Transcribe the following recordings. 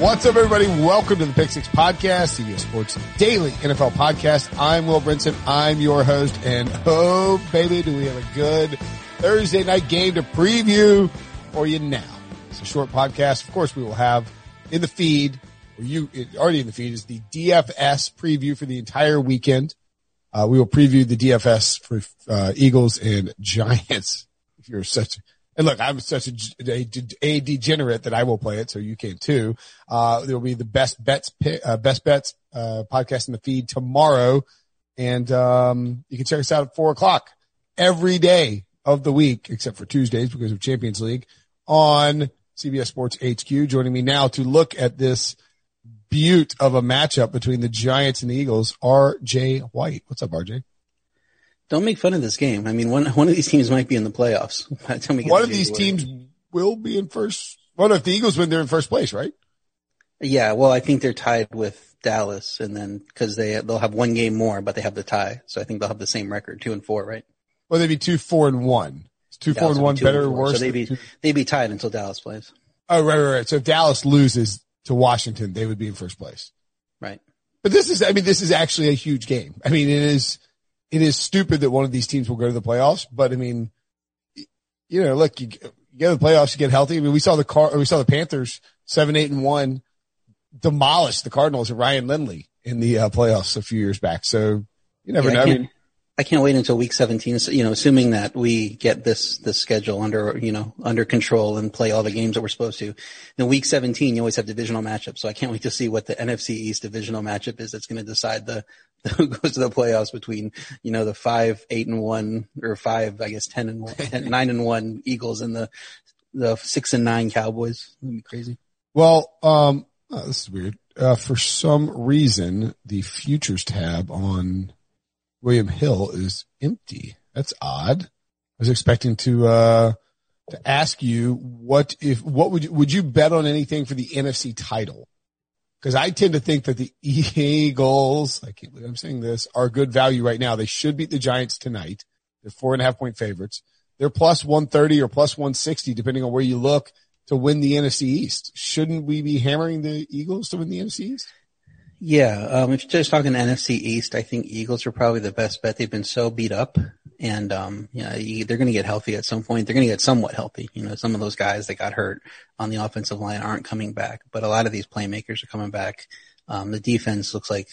What's up, everybody? Welcome to the Pick Six Podcast, CBS Sports Daily NFL Podcast. I'm Will Brinson. I'm your host, and oh, baby, do we have a good Thursday night game to preview for you now. It's a short podcast. Of course, we will have in the feed, or you already in the feed, is the DFS preview for the entire weekend. Uh, we will preview the DFS for uh, Eagles and Giants. If you're such and look, I'm such a, a, a, degenerate that I will play it, so you can too. Uh, there will be the best bets, uh, best bets, uh, podcast in the feed tomorrow. And, um, you can check us out at four o'clock every day of the week, except for Tuesdays because of Champions League on CBS Sports HQ. Joining me now to look at this butte of a matchup between the Giants and the Eagles, RJ White. What's up, RJ? Don't make fun of this game. I mean, one one of these teams might be in the playoffs. one of these teams will be in first. Well, if the Eagles win, they're in first place, right? Yeah. Well, I think they're tied with Dallas, and then because they they'll have one game more, but they have the tie, so I think they'll have the same record, two and four, right? Well, they'd be two, four, and one. It's two, Dallas four, and one, better or worse? So they'd be two... they'd be tied until Dallas plays. Oh, right, right, right. So if Dallas loses to Washington, they would be in first place. Right. But this is, I mean, this is actually a huge game. I mean, it is it is stupid that one of these teams will go to the playoffs. But I mean, you know, look, you, you get to the playoffs, you get healthy. I mean, we saw the car, we saw the Panthers seven, eight, and one demolish the Cardinals and Ryan Lindley in the uh, playoffs a few years back. So you never yeah, know. I, I mean, I can't wait until week 17, you know, assuming that we get this, this schedule under, you know, under control and play all the games that we're supposed to. Then week 17, you always have divisional matchups. So I can't wait to see what the NFC East divisional matchup is that's going to decide the, who goes to the playoffs between, you know, the five, eight and one or five, I guess, 10 and one, 10, nine and one Eagles and the, the six and nine Cowboys. That'd be crazy. Well, um, oh, this is weird. Uh, for some reason, the futures tab on William Hill is empty. That's odd. I was expecting to, uh, to ask you what if, what would you, would you bet on anything for the NFC title? Cause I tend to think that the Eagles, I can't believe I'm saying this, are good value right now. They should beat the Giants tonight. They're four and a half point favorites. They're plus 130 or plus 160, depending on where you look to win the NFC East. Shouldn't we be hammering the Eagles to win the NFC East? Yeah, um, if you're just talking NFC East, I think Eagles are probably the best bet. They've been so beat up, and um, yeah, they're going to get healthy at some point. They're going to get somewhat healthy. You know, some of those guys that got hurt on the offensive line aren't coming back, but a lot of these playmakers are coming back. Um, the defense looks like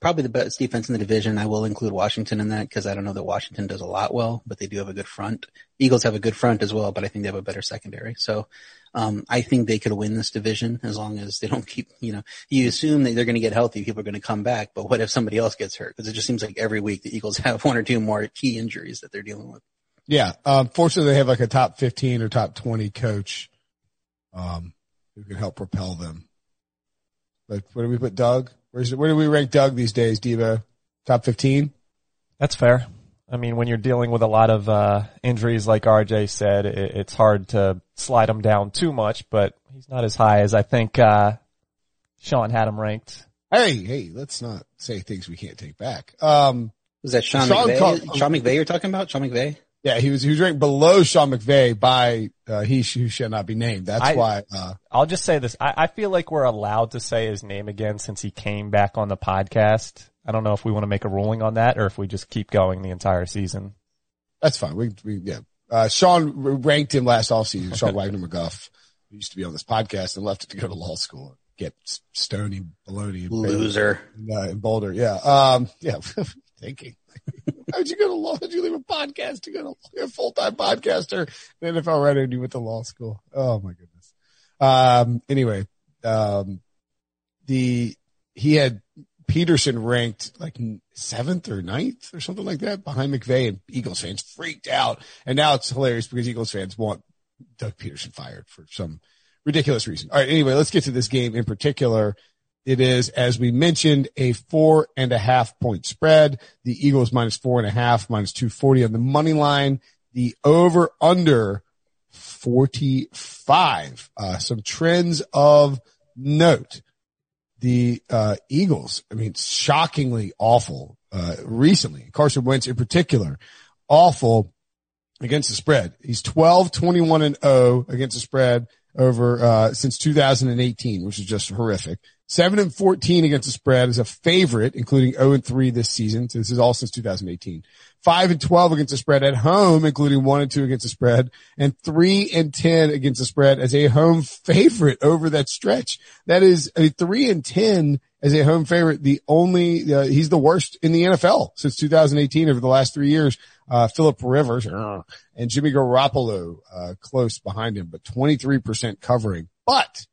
probably the best defense in the division. I will include Washington in that because I don't know that Washington does a lot well, but they do have a good front. Eagles have a good front as well, but I think they have a better secondary. So um, I think they could win this division as long as they don't keep, you know, you assume that they're going to get healthy. People are going to come back, but what if somebody else gets hurt? Cause it just seems like every week the Eagles have one or two more key injuries that they're dealing with. Yeah. Um, fortunately they have like a top 15 or top 20 coach, um, who can help propel them. But where do we put Doug? Where's, where do we rank Doug these days, Debo? Top 15? That's fair. I mean, when you're dealing with a lot of uh, injuries, like RJ said, it, it's hard to slide him down too much. But he's not as high as I think uh, Sean had him ranked. Hey, hey, let's not say things we can't take back. Um, was that Sean, Sean McVay? Sean McVay you're talking about? Sean McVay? Yeah, he was he was ranked below Sean McVay by uh, he who shall not be named. That's I- why. Uh, I'll just say this. I, I feel like we're allowed to say his name again since he came back on the podcast. I don't know if we want to make a ruling on that or if we just keep going the entire season. that's fine. We, we yeah. Uh, Sean ranked him last offseason. Sean Wagner McGough, who used to be on this podcast and left it to go to law school, get stony baloney and Loser. uh, in Boulder. Yeah. Um, yeah. Thinking. How'd you go to law? How'd you leave a podcast to go to you're a full time podcaster, an NFL writer, and you went to law school? Oh my goodness. Um, anyway, um, the, he had Pederson ranked like seventh or ninth or something like that behind McVay and Eagles fans freaked out. And now it's hilarious because Eagles fans want Doug Pederson fired for some ridiculous reason. All right. Anyway, let's get to this game in particular. It is, as we mentioned, a four and a half point spread. The Eagles minus four and a half, minus 240 on the money line. The over under 45. Uh, some trends of note. The, uh, Eagles, I mean, shockingly awful, uh, recently. Carson Wentz in particular, awful against the spread. He's 12, 21 and 0 against the spread over, uh, since 2018, which is just horrific. Seven and 14 against the spread as a favorite, including 0 and 3 this season. So this is all since 2018. Five and 12 against the spread at home, including one and two against the spread and three and 10 against the spread as a home favorite over that stretch. That is a three and 10 as a home favorite. The only, uh, he's the worst in the NFL since 2018 over the last three years. Uh, Philip Rivers uh, and Jimmy Garoppolo, uh, close behind him, but 23% covering. But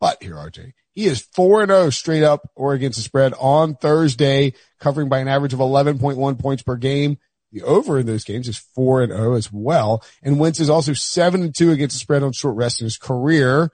but here, RJ. He is 4 and 0 straight up or against the spread on Thursday, covering by an average of 11.1 points per game. The over in those games is 4 and 0 as well. And Wentz is also 7 and 2 against the spread on short rest in his career.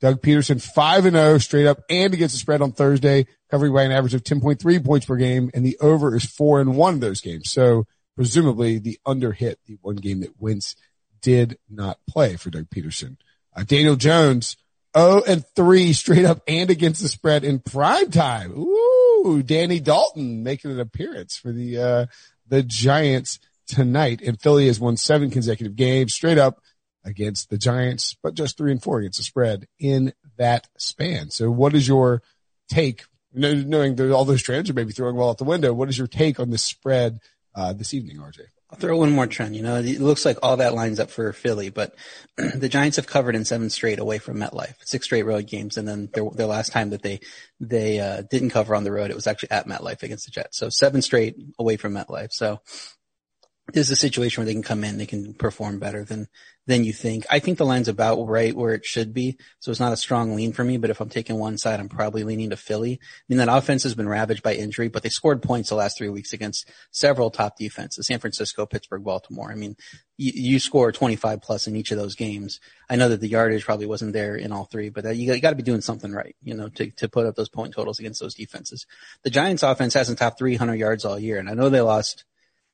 Doug Pederson 5 and 0 straight up and against the spread on Thursday, covering by an average of 10.3 points per game. And the over is 4 and 1 of those games. So presumably the under hit the one game that Wentz did not play for Doug Pederson. Uh, Daniel Jones 0 and 3 straight up and against the spread in prime time. Ooh, Danny Dalton making an appearance for the, uh, the Giants tonight. And Philly has won seven consecutive games straight up against the Giants, but just three and four against the spread in that span. So what is your take, knowing that all those trends are maybe throwing well out the window? What is your take on this spread, uh, this evening, RJ? I'll throw one more trend. You know, it looks like all that lines up for Philly, but the Giants have covered in seven straight away from MetLife, six straight road games, and then their, their last time that they they uh, didn't cover on the road, it was actually at MetLife against the Jets. So seven straight away from MetLife. So this is a situation where they can come in, they can perform better than than you think. I think the line's about right where it should be, so it's not a strong lean for me. But if I'm taking one side, I'm probably leaning to Philly. I mean, that offense has been ravaged by injury, but they scored points the last three weeks against several top defenses: San Francisco, Pittsburgh, Baltimore. I mean, you, you score 25 plus in each of those games. I know that the yardage probably wasn't there in all three, but that, you, got, you got to be doing something right, you know, to to put up those point totals against those defenses. The Giants' offense hasn't topped 300 yards all year, and I know they lost.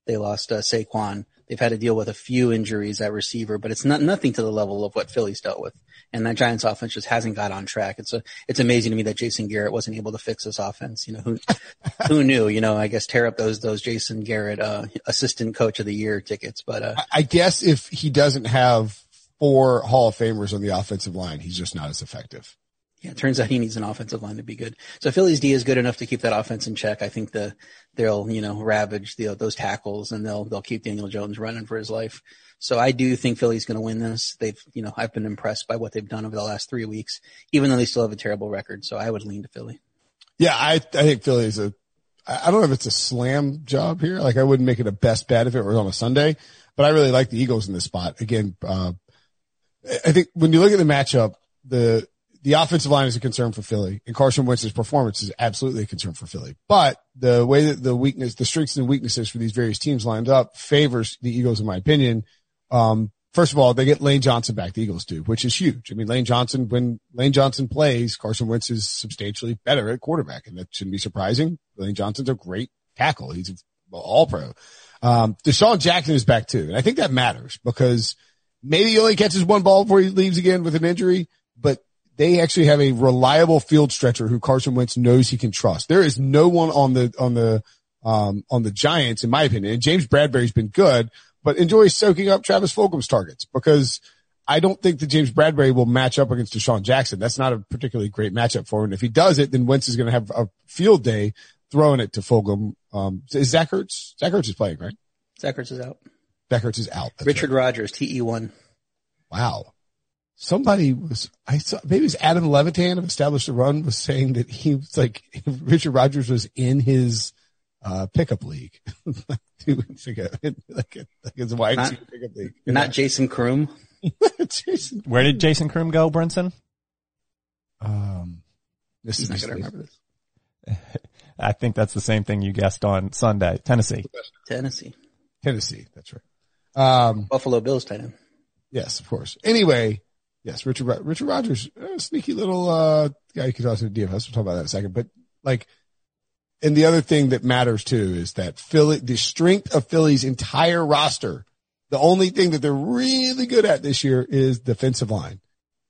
They lost uh, Saquon. They've had to deal with a few injuries at receiver, but it's not nothing to the level of what Philly's dealt with. And that Giants offense just hasn't got on track. It's a, it's amazing to me that Jason Garrett wasn't able to fix this offense. You know, who, who knew, you know, I guess tear up those, those Jason Garrett, uh, assistant coach of the year tickets. But, uh, I guess if he doesn't have four Hall of Famers on the offensive line, he's just not as effective. Yeah, it turns out he needs an offensive line to be good. So Philly's D is good enough to keep that offense in check. I think the, they'll, you know, ravage the, those tackles and they'll, they'll keep Daniel Jones running for his life. So I do think Philly's going to win this. They've, you know, I've been impressed by what they've done over the last three weeks, even though they still have a terrible record. So I would lean to Philly. Yeah, I, I think Philly is a, I I don't know if it's a slam job here. Like I wouldn't make it a best bet if it was on a Sunday, but I really like the Eagles in this spot. Again, uh, I think when you look at the matchup, the, the offensive line is a concern for Philly and Carson Wentz's performance is absolutely a concern for Philly. But the way that the weakness, the strengths and weaknesses for these various teams lined up favors the Eagles in my opinion. Um, first of all, they get Lane Johnson back, the Eagles do, which is huge. I mean, Lane Johnson, when Lane Johnson plays, Carson Wentz is substantially better at quarterback and that shouldn't be surprising. Lane Johnson's a great tackle. He's an all pro. Um, DeSean Jackson is back too. And I think that matters because maybe he only catches one ball before he leaves again with an injury, but they actually have a reliable field stretcher who Carson Wentz knows he can trust. There is no one on the, on the, um, on the Giants, in my opinion. And James Bradberry's been good, but enjoy soaking up Travis Fulgham's targets because I don't think that James Bradberry will match up against DeSean Jackson. That's not a particularly great matchup for him. And if he does it, then Wentz is going to have a field day throwing it to Fulgham. Um, is Zach Ertz? Zach Ertz is playing, right? Zach Ertz is out. Zach Ertz is out. That's Richard right. Rodgers, TE1. Wow. Somebody was, I saw, maybe it was Adam Levitan of Established the Run was saying that he was like, Richard Rodgers was in his, uh, pickup league two weeks ago. like, like his wide not, pickup league. Not Jason Croom. Jason. Where did Jason Croom go, Brinson? Um, this is not going to remember this. I think that's the same thing you guessed on Sunday. Tennessee. Tennessee. Tennessee. That's right. Um, Buffalo Bills tight end. Yes, of course. Anyway, yes, Richard Richard Rodgers, sneaky little uh, guy you could also DFS. We'll talk about that in a second. But like, and the other thing that matters too is that Philly, the strength of Philly's entire roster. The only thing that they're really good at this year is defensive line.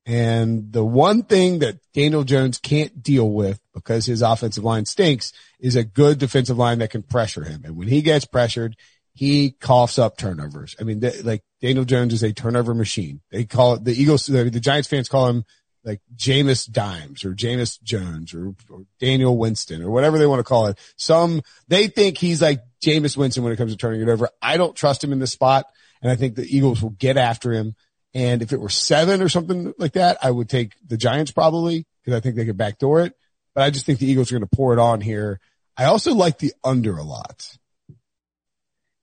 And the one thing that Daniel Jones can't deal with because his offensive line stinks is a good defensive line that can pressure him. And when he gets pressured, he coughs up turnovers. I mean, like Daniel Jones is a turnover machine. They call it the Eagles, the, the Giants fans call him like Jameis Dimes or Jameis Jones or, or, Daniel Winston or whatever they want to call it. Some, they think he's like Jameis Winston when it comes to turning it over. I don't trust him in this spot. And I think the Eagles will get after him. And if it were seven or something like that, I would take the Giants probably because I think they could backdoor it. But I just think the Eagles are going to pour it on here. I also like the under a lot.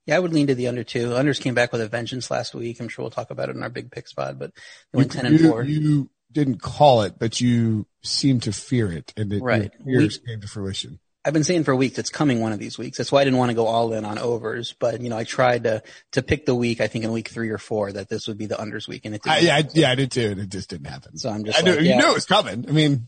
Yeah, I would lean to the under two. Unders came back with a vengeance last week. I'm sure we'll talk about it in our big pick spot, but they went you, 10 and you, 4. You didn't call it, but you seem to fear it and it, right. fears we, came to fruition. I've been saying for weeks it's coming one of these weeks. That's why I didn't want to go all in on overs, but you know, I tried to, to pick the week, I think in week three or four that this would be the unders week and it didn't. I, yeah, I, yeah, I did too. And it just didn't happen. So I'm just, I like, knew, yeah. you knew it was coming. I mean,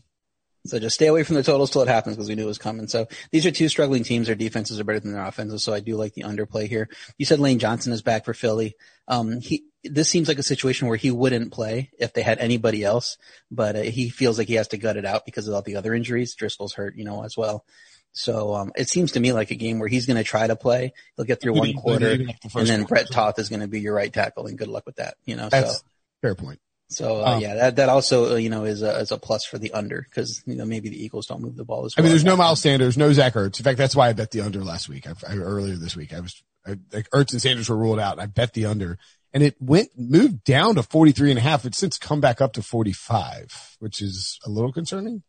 so just stay away from the totals till it happens because we knew it was coming. So these are two struggling teams. Their defenses are better than their offenses. So I do like the underplay here. You said Lane Johnson is back for Philly. Um, he, this seems like a situation where he wouldn't play if they had anybody else, but uh, he feels like he has to gut it out because of all the other injuries. Driscoll's hurt, you know, as well. So um, it seems to me like a game where he's going to try to play. He'll get through one quarter, and then Brett Toth is going to be your right tackle, and good luck with that. You know, That's so fair point. So uh, um, yeah, that that also uh, you know is a is a plus for the under because you know maybe the Eagles don't move the ball as well. I mean, there's no Miles Sanders, no Zach Ertz. In fact, that's why I bet the under last week. I, I, earlier this week, I was I, like Ertz and Sanders were ruled out, and I bet the under, and it went moved down to 43 and a half. It's since come back up to 45, which is a little concerning.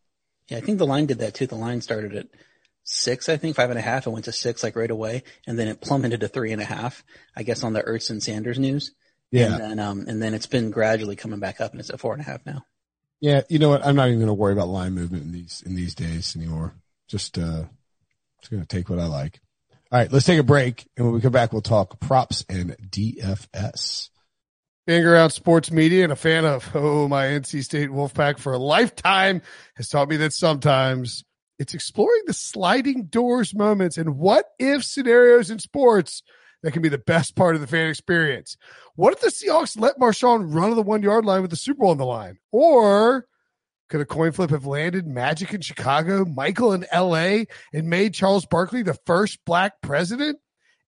Yeah, I think the line did that too. The line started at six, I think five and a half, and went to six like right away, and then it plummeted to three and a half. I guess on the Ertz and Sanders news. Yeah. And then, um, and then it's been gradually coming back up and it's at four and a half now. Yeah. You know what? I'm not even going to worry about line movement in these, in these days anymore. Just, uh, just going to take what I like. All right. Let's take a break. And when we come back, we'll talk props and DFS. Being around sports media and a fan of, oh, my NC State Wolfpack for a lifetime has taught me that sometimes it's exploring the sliding doors moments and what if scenarios in sports that can be the best part of the fan experience. What if the Seahawks let Marshawn run to the one yard line with the Super Bowl on the line? Or could a coin flip have landed Magic in Chicago, Michael in LA, and made Charles Barkley the first black president?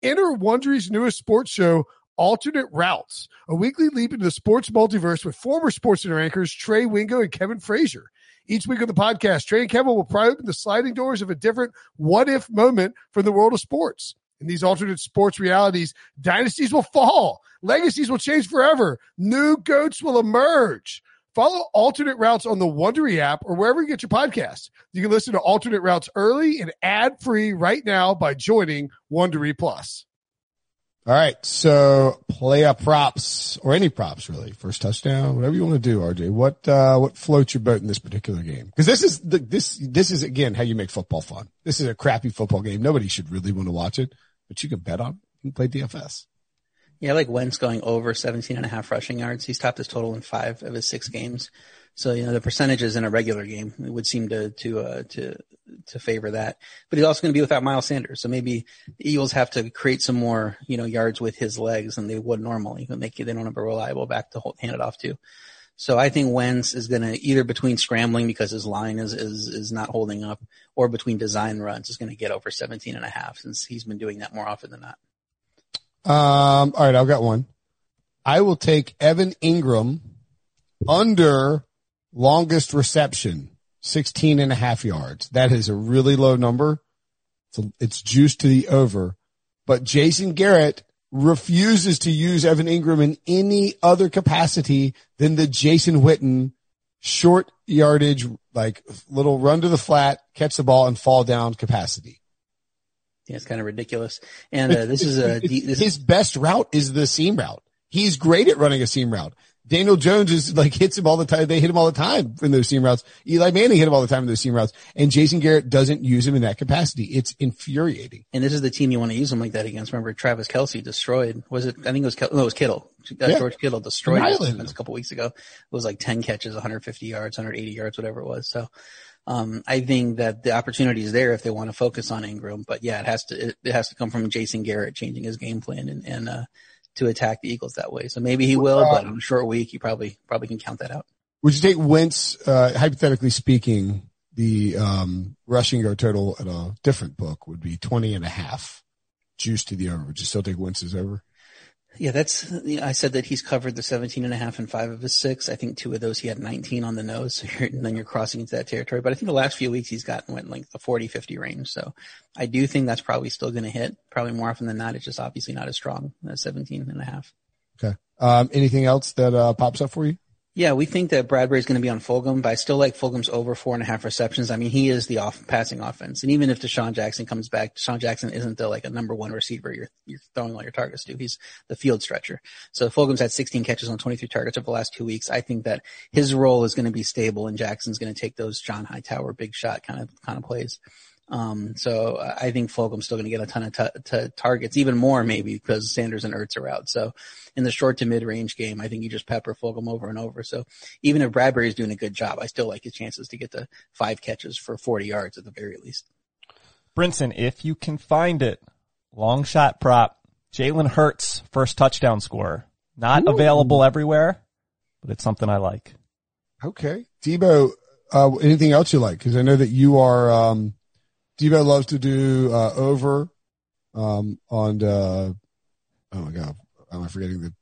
Enter Wondery's newest sports show, Alternate Routes, a weekly leap into the sports multiverse with former sports center anchors Trey Wingo and Kevin Frazier. Each week on the podcast, Trey and Kevin will pry open the sliding doors of a different what if moment from the world of sports. In these alternate sports realities, dynasties will fall, legacies will change forever, new goats will emerge. Follow alternate routes on the Wondery app or wherever you get your podcasts. You can listen to alternate routes early and ad free right now by joining Wondery Plus. All right. So play up props or any props really. First touchdown, whatever you want to do, RJ. What, uh, what floats your boat in this particular game? Cause this is the, this, this is again how you make football fun. This is a crappy football game. Nobody should really want to watch it but you can bet on. You can play DFS. Yeah, like Wentz going over 17 and a half rushing yards. He's topped his total in five of his six games. So, you know, the percentages in a regular game would seem to, to, uh, to, to favor that. But he's also going to be without Miles Sanders. So maybe the Eagles have to create some more, you know, yards with his legs than they would normally when they, they don't have a reliable back to hold, hand it off to. So I think Wentz is going to either between scrambling because his line is, is, is not holding up or between design runs is going to get over 17 and a half since he's been doing that more often than not. Um, all right. I've got one. I will take Evan Engram under longest reception, 16 and a half yards. That is a really low number. It's, a, it's juiced to the over, but Jason Garrett refuses to use Evan Engram in any other capacity than the Jason Witten short yardage, like little run to the flat, catch the ball and fall down capacity. Yeah, it's kind of ridiculous. And uh, this is a this his best route is the seam route. He's great at running a seam route. Daniel Jones is like hits him all the time. They hit him all the time in those seam routes. Eli Manning hit him all the time in those seam routes. And Jason Garrett doesn't use him in that capacity. It's infuriating. And this is the team you want to use him like that against. Remember Travis Kelce destroyed, was it, I think it was, Kel- no, it was Kittle. Uh, yeah. George Kittle destroyed a couple weeks ago. It was like 10 catches, 150 yards, 180 yards, whatever it was. So, um, I think that the opportunity is there if they want to focus on Engram, but yeah, it has to, it, it has to come from Jason Garrett changing his game plan and, and, uh, to attack the Eagles that way. So maybe he will, but in a short week, you probably, probably can count that out. Would you take Wentz, uh, hypothetically speaking, the, um, rushing yard total at a different book would be 20 and a half juice to the over. Would you still take Wentz's over? Yeah, that's, I said that he's covered the 17 and a half and five of his six. I think two of those he had 19 on the nose. So and then you're crossing into that territory. But I think the last few weeks he's gotten went like the 40, 50 range. So I do think that's probably still going to hit probably more often than not. It's just obviously not as strong as 17 and a half. Okay. Um, anything else that, uh, pops up for you? Yeah, we think that Bradberry's going to be on Fulgham, but I still like Fulgham's over four and a half receptions. I mean, he is the off passing offense, and even if DeSean Jackson comes back, DeSean Jackson isn't the like a number one receiver you're you're throwing all your targets to. He's the field stretcher. So Fulgham's had 16 catches on 23 targets over the last two weeks. I think that his role is going to be stable, and Jackson's going to take those John Hightower big shot kind of kind of plays. Um, so I think Fulgham's still going to get a ton of t- t- targets, even more maybe because Sanders and Ertz are out. So in the short to mid range game, I think you just pepper Fulgham over and over. So even if Bradberry is doing a good job, I still like his chances to get to five catches for 40 yards at the very least. Brinson, if you can find it, long shot prop, Jalen Hurts, first touchdown scorer. Not Ooh. available everywhere, but it's something I like. Okay. Debo, uh, anything else you like? Cause I know that you are, um, Debo loves to do uh, over um, on. Uh, oh my god, am I forgetting the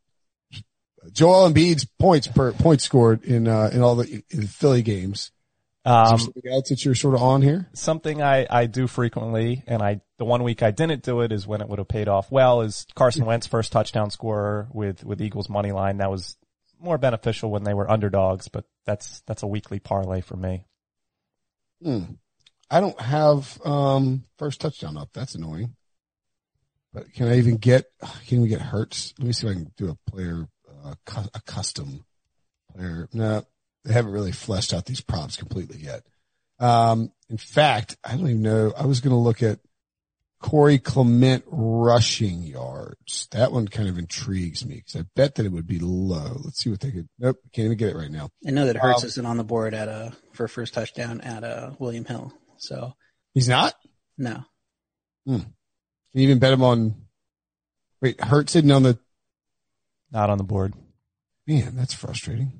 Joel Embiid's points per point scored in uh, in all the, in Philly games? Um, something else that you're sort of on here? Something I, I do frequently, and I the one week I didn't do it is when it would have paid off well. Is Carson Wentz first touchdown scorer with with Eagles money line? That was more beneficial when they were underdogs, but that's that's a weekly parlay for me. Hmm. I don't have um first touchdown up. That's annoying. But can I even get can we get Hurts? Let me see if I can do a player uh, a custom player. No, they haven't really fleshed out these props completely yet. Um, in fact, I don't even know. I was going to look at Corey Clement rushing yards. That one kind of intrigues me because I bet that it would be low. Let's see what they could. Nope, can't even get it right now. I know that Hurts um, isn't on the board at a for first touchdown at a William Hill. So he's not. No. Hmm. Can you even bet him on? Wait, Hurts sitting on the. Not on the board. Man, that's frustrating.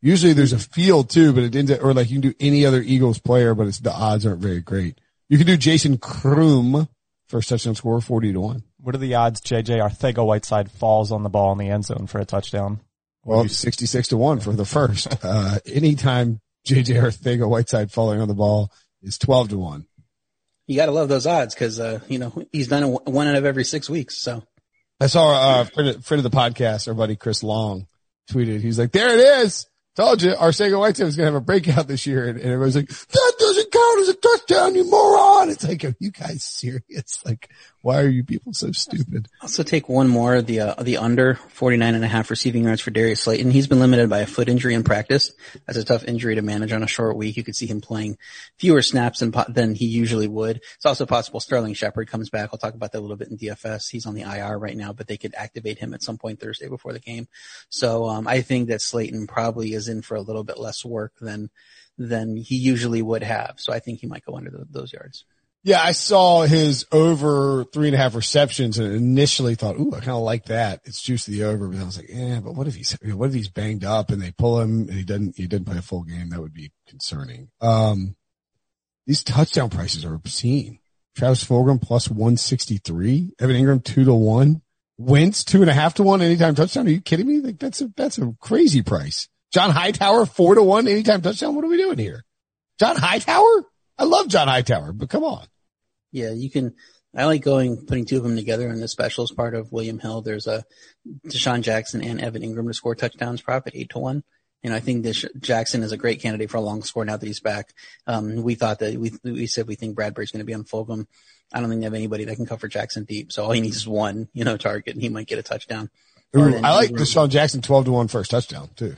Usually there's a field too, but it ends or like you can do any other Eagles player, but it's the odds aren't very great. You can do Jason Croom first touchdown score, forty to one. What are the odds JJ Arcega Whiteside falls on the ball in the end zone for a touchdown? Well, 66 to 1 for the first. uh, anytime JJ Arcega Whiteside falling on the ball is 12 to 1. You got to love those odds because, uh, you know, he's done one out of every six weeks. So I saw a friend, of, friend of the podcast, our buddy Chris Long tweeted, he's like, there it is. Told you, our Arcega Whiteside is going to have a breakout this year. And, and everybody's like, that doesn't count as a touchdown, you moron. It's like, are you guys serious? Like, why are you people so stupid? Also take one more, the, uh, the under 49 and a half receiving yards for Darius Slayton. He's been limited by a foot injury in practice. That's a tough injury to manage on a short week. You could see him playing fewer snaps than, than he usually would. It's also possible Sterling Shepard comes back. I'll talk about that a little bit in DFS. He's on the IR right now, but they could activate him at some point Thursday before the game. So, um, I think that Slayton probably is in for a little bit less work than, than he usually would have. So I think he might go under the, those yards. Yeah, I saw his over three and a half receptions and initially thought, ooh, I kind of like that. It's juice to the over, but I was like, yeah, but what if he's, what if he's banged up and they pull him and he doesn't, he didn't play a full game? That would be concerning. Um, these touchdown prices are obscene. Travis Fulgham plus 163, Evan Engram two to one, Wentz two and a half to one anytime touchdown. Are you kidding me? Like that's a, that's a crazy price. John Hightower four to one anytime touchdown. What are we doing here? John Hightower? I love John Hightower, but come on. Yeah, you can. I like going putting two of them together in the specials part of William Hill. There's a DeSean Jackson and Evan Engram to score touchdowns prop at eight to one. And I think this Jackson is a great candidate for a long score now that he's back. Um, we thought that we we said we think Bradberry's going to be on Fulgham. I don't think they have anybody that can cover Jackson deep. So all he needs is one, you know, target, and he might get a touchdown. Ooh, I like. DeSean Jackson twelve to one first touchdown too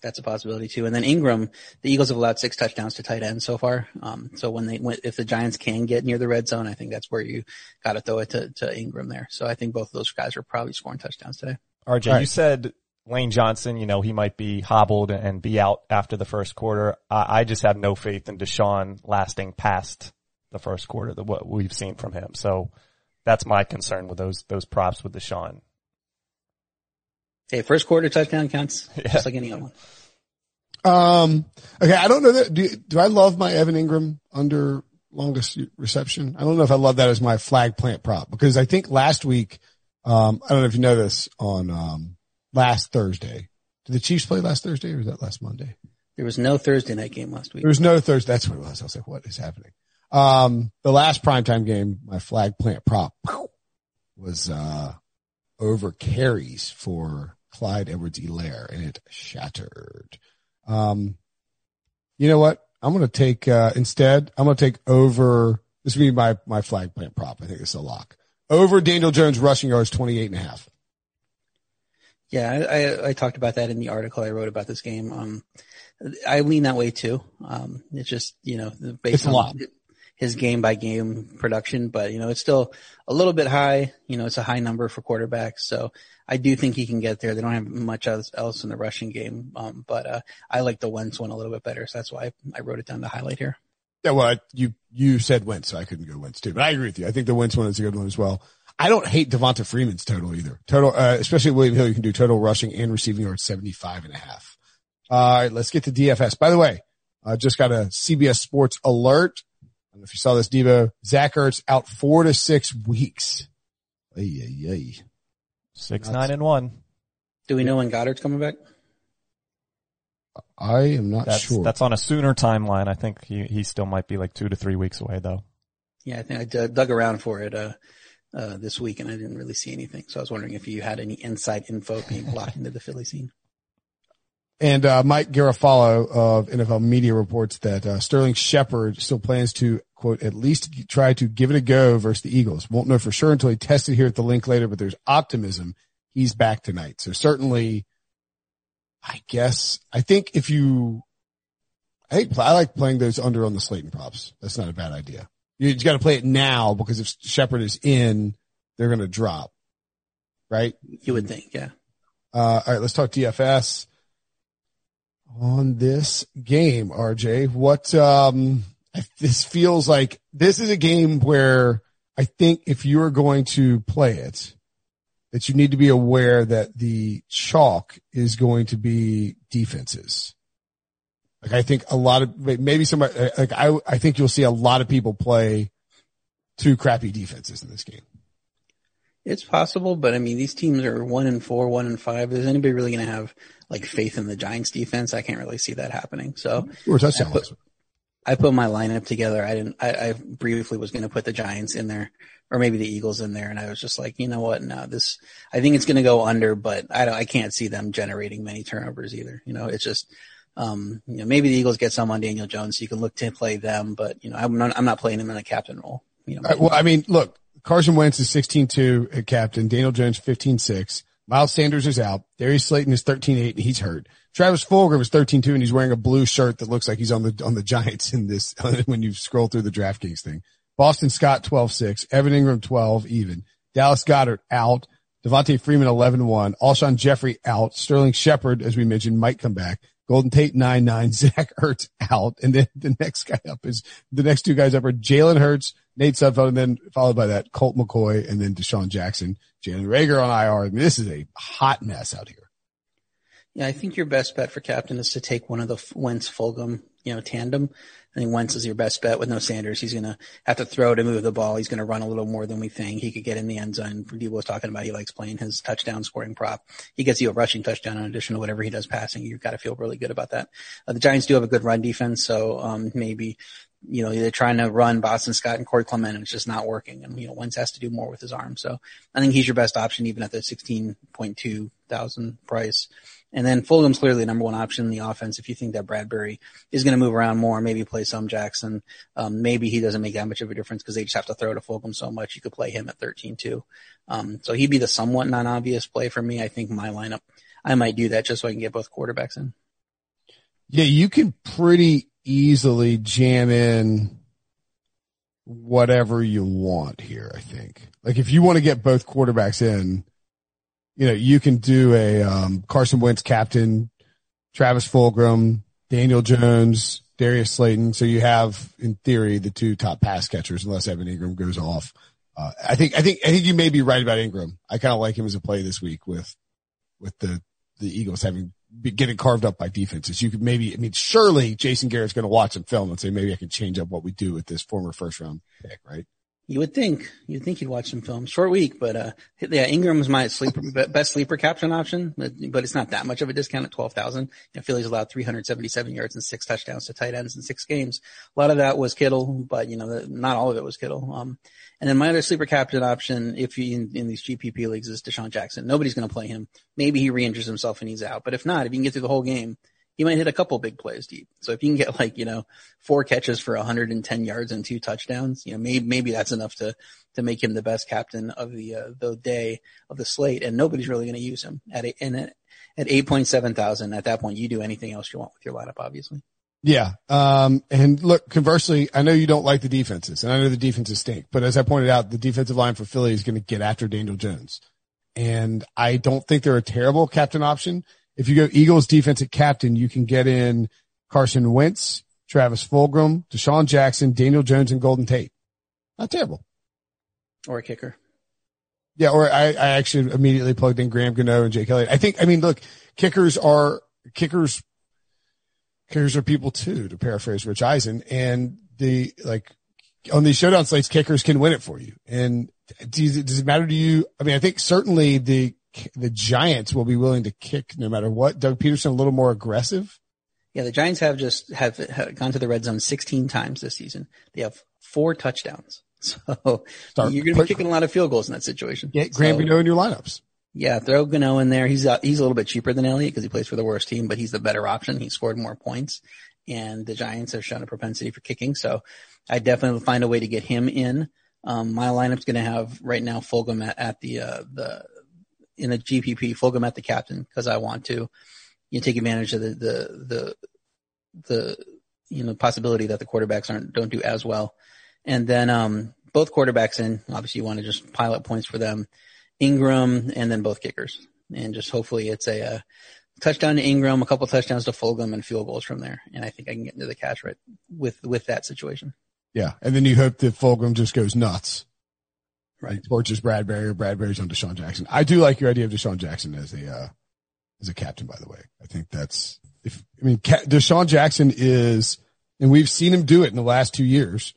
that's a possibility too. And then Engram, the Eagles have allowed six touchdowns to tight end so far. Um, so when they, if the Giants can get near the red zone, I think that's where you got to throw it to, to Engram there. So I think both of those guys are probably scoring touchdowns today. RJ, right. you said Lane Johnson, you know, he might be hobbled and be out after the first quarter. I just have no faith in DeSean lasting past the first quarter, the, what we've seen from him. So that's my concern with those, those props with DeSean. Hey, first quarter touchdown counts yeah. just like any other one. Um, okay. I don't know that. Do, do I love my Evan Engram under longest reception? I don't know if I love that as my flag plant prop because I think last week, um, I don't know if you know this on, um, last Thursday. Did the Chiefs play last Thursday or was that last Monday? There was no Thursday night game last week. There was no Thursday. That's what it was. I was like, what is happening? Um, the last primetime game, my flag plant prop was, uh, over carries for Clyde Edwards Helaire and it shattered. Um, you know what? I'm going to take, uh, instead, I'm going to take over, this would be my, my flag plant prop. I think it's a lock. Over Daniel Jones rushing yards 28 and a half. Yeah, I, I, talked about that in the article I wrote about this game. Um, I lean that way too. Um, it's just, you know, based it's on, his game by game production, but you know, it's still a little bit high. You know, it's a high number for quarterbacks. So I do think he can get there. They don't have much else, else in the rushing game. Um, but, uh, I like the Wentz one a little bit better. So that's why I, wrote it down to highlight here. Yeah. Well, you, you said Wentz, so I couldn't go Wentz too, but I agree with you. I think the Wentz one is a good one as well. I don't hate Devonta Freeman's total either. Total, uh, especially William Hill, you can do total rushing and receiving yards 75 and a half. All right. Let's get to DFS. By the way, I just got a CBS sports alert know if you saw this, Debo, Zach Ertz out four to six weeks. Ay, ay, ay. Six, nine, and one. Do we know when Goedert's coming back? I am not that's, sure. That's on a sooner timeline. I think he, he still might be like two to three weeks away though. Yeah, I think I d- dug around for it, uh, uh, this week and I didn't really see anything. So I was wondering if you had any inside info being locked into the Philly scene. And uh, Mike Garafolo of NFL Media reports that uh, Sterling Shepard still plans to quote at least try to give it a go versus the Eagles. Won't know for sure until he tested here at the link later, but there's optimism he's back tonight. So certainly, I guess I think if you, I think I like playing those under on the Slayton props. That's not a bad idea. You just got to play it now because if Shepard is in, they're going to drop, right? You would think, yeah. Uh, all right, let's talk DFS on this game, RJ. What, um, this feels like this is a game where I think if you're going to play it, that you need to be aware that the chalk is going to be defenses. Like I think a lot of maybe somebody uh, like I I think you'll see a lot of people play two crappy defenses in this game. It's possible, but I mean these teams are one and four, one and five. Is anybody really going to have like faith in the Giants defense. I can't really see that happening. So we touchdown I put, I put my lineup together. I didn't, I, I briefly was going to put the Giants in there or maybe the Eagles in there. And I was just like, you know what? No, this, I think it's going to go under, but I don't, I can't see them generating many turnovers either. You know, it's just, um, you know, maybe the Eagles get some on Daniel Jones so you can look to play them, but you know, I'm not, I'm not playing him in a captain role. You know, well, I mean, look, Carson Wentz is 16-2 at captain, Daniel Jones 15-6. Miles Sanders is out. Darius Slayton is 13-8 and he's hurt. Travis Fulgham is 13-2 and he's wearing a blue shirt that looks like he's on the, on the Giants in this, when you scroll through the DraftKings thing. Boston Scott 12-6, Evan Engram 12 even, Dallas Goedert out, Devonta Freeman 11-1, Alshon Jeffery out, Sterling Shepard, as we mentioned, might come back. Golden Tate 9-9, Zach Ertz out. And then the next guy up is, the next two guys up are Jalen Hurts, Nate Sudfeld, and then followed by that Colt McCoy, and then DeSean Jackson, Jalen Reagor on IR. I mean, this is a hot mess out here. Yeah, I think your best bet for captain is to take one of the Wentz Fulgham, you know, tandem. I think Wentz is your best bet with no Sanders. He's going to have to throw to move the ball. He's going to run a little more than we think. He could get in the end zone. Debo was talking about he likes playing his touchdown scoring prop. He gets you a rushing touchdown in addition to whatever he does passing. You've got to feel really good about that. Uh, the Giants do have a good run defense, so um, maybe you know, they're trying to run Boston Scott and Corey Clement and it's just not working. And, you know, Wentz has to do more with his arm. So I think he's your best option even at the 16.2 thousand price. And then Fulgham's clearly the number one option in the offense. If you think that Bradberry is going to move around more, maybe play some Jackson. Um, maybe he doesn't make that much of a difference because they just have to throw to Fulgham so much. You could play him at 13 too. Um, so he'd be the somewhat non-obvious play for me. I think my lineup, I might do that just so I can get both quarterbacks in. Yeah, you can pretty easily jam in whatever you want here, I think. Like if you want to get both quarterbacks in, you know, you can do a um, Carson Wentz captain, Travis Fulgham, Daniel Jones, Darius Slayton. So you have, in theory, the two top pass catchers, unless Evan Engram goes off. Uh, I think, I think, I think you may be right about Engram. I kind of like him as a play this week with, with the, the Eagles having getting carved up by defenses. You could maybe, I mean, surely Jason Garrett's going to watch some film and say, maybe I can change up what we do with this former first round pick, right? You would think, you'd think he'd watch some film. Short week, but, uh, yeah, Engram's my sleeper, best sleeper caption option, but, but it's not that much of a discount at 12,000. I feel he's allowed 377 yards and six touchdowns to tight ends in six games. A lot of that was Kittle, but you know, not all of it was Kittle. Um, and then my other sleeper captain option, if you in, in these GPP leagues is DeSean Jackson. Nobody's going to play him. Maybe he re-injures himself and he's out, but if not, if you can get through the whole game, he might hit a couple big plays deep. So if you can get like, you know, four catches for 110 yards and two touchdowns, you know, maybe, maybe that's enough to, to make him the best captain of the, uh, the day of the slate. And nobody's really going to use him at a, and at, at 8.7 thousand. At that point, you do anything else you want with your lineup, obviously. Yeah. Um, and look, conversely, I know you don't like the defenses and I know the defenses stink, but as I pointed out, the defensive line for Philly is going to get after Daniel Jones. And I don't think they're a terrible captain option if you go Eagles defensive captain, you can get in Carson Wentz, Travis Fulgham, DeSean Jackson, Daniel Jones, and Golden Tate. Not terrible. Or a kicker. Yeah, or I, I actually immediately plugged in Graham Gano and Jake Elliott. I think, I mean, look, kickers are, kickers, kickers are people too, to paraphrase Rich Eisen. And the, like, on these showdown slates, kickers can win it for you. And does does it matter to you? I mean, I think certainly the the Giants will be willing to kick no matter what. Doug Pederson a little more aggressive. Yeah, the Giants have just have, have gone to the red zone 16 times this season. They have four touchdowns. So Start, you're going to be kicking a lot of field goals in that situation. Get Graham so, Gano in your lineups. Yeah, throw Gano in there. He's uh, he's a little bit cheaper than Elliott because he plays for the worst team, but he's the better option. He scored more points, and the Giants have shown a propensity for kicking. So I definitely find a way to get him in. Um, my lineup's going to have right now Fulgham at, at the uh, the in a GPP, Fulgham at the captain because I want to. You take advantage of the the the the you know possibility that the quarterbacks aren't don't do as well, and then um both quarterbacks in. Obviously, you want to just pile up points for them. Engram and then both kickers, and just hopefully it's a, a touchdown to Engram, a couple touchdowns to Fulgham, and field goals from there. And I think I can get into the catch right with with that situation. Yeah, and then you hope that Fulgham just goes nuts right? Torches Bradberry or Bradberry's on DeSean Jackson. I do like your idea of DeSean Jackson as a, uh, as a captain, by the way. I think that's, if, I mean, DeSean Jackson is, and we've seen him do it in the last two years.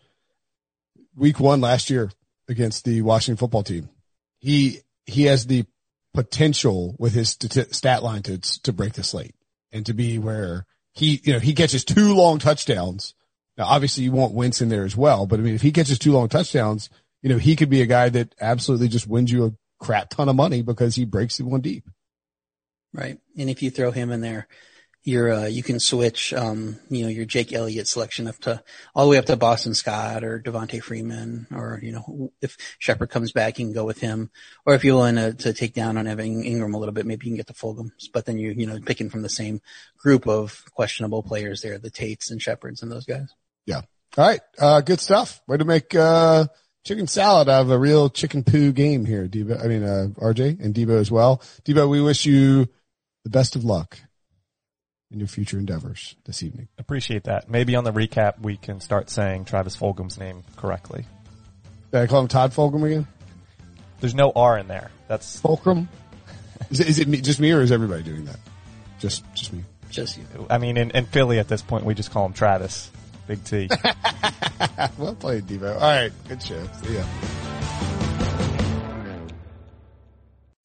Week one last year against the Washington football team. He, he has the potential with his stat line to, to break the slate and to be where he, you know, he catches two long touchdowns. Now, obviously you want Wentz in there as well, but I mean, if he catches two long touchdowns, you know, he could be a guy that absolutely just wins you a crap ton of money because he breaks it one deep. Right. And if you throw him in there, you're, uh, you can switch, um, you know, your Jake Elliott selection up to all the way up to Boston Scott or Devonta Freeman, or, you know, if Shepard comes back, you can go with him. Or if you're willing to, to take down on Evan Engram a little bit, maybe you can get the Fulgham. But then you, you know, picking from the same group of questionable players there, the Tates and Shepards and those guys. Yeah. All right. Uh, good stuff. Way to make, uh, chicken salad out of a real chicken poo game here, Debo. I mean, uh, RJ and Debo as well. Debo, we wish you the best of luck in your future endeavors this evening. Appreciate that. Maybe on the recap, we can start saying Travis Fulgham's name correctly. Did I call him Todd Fulgham again? There's no R in there. That's Fulcrum. Is it, is it me, just me or is everybody doing that? Just just me. Just you. I mean, in, in Philly at this point, we just call him Travis. Big T. well played, Debo. All right, good show. See ya.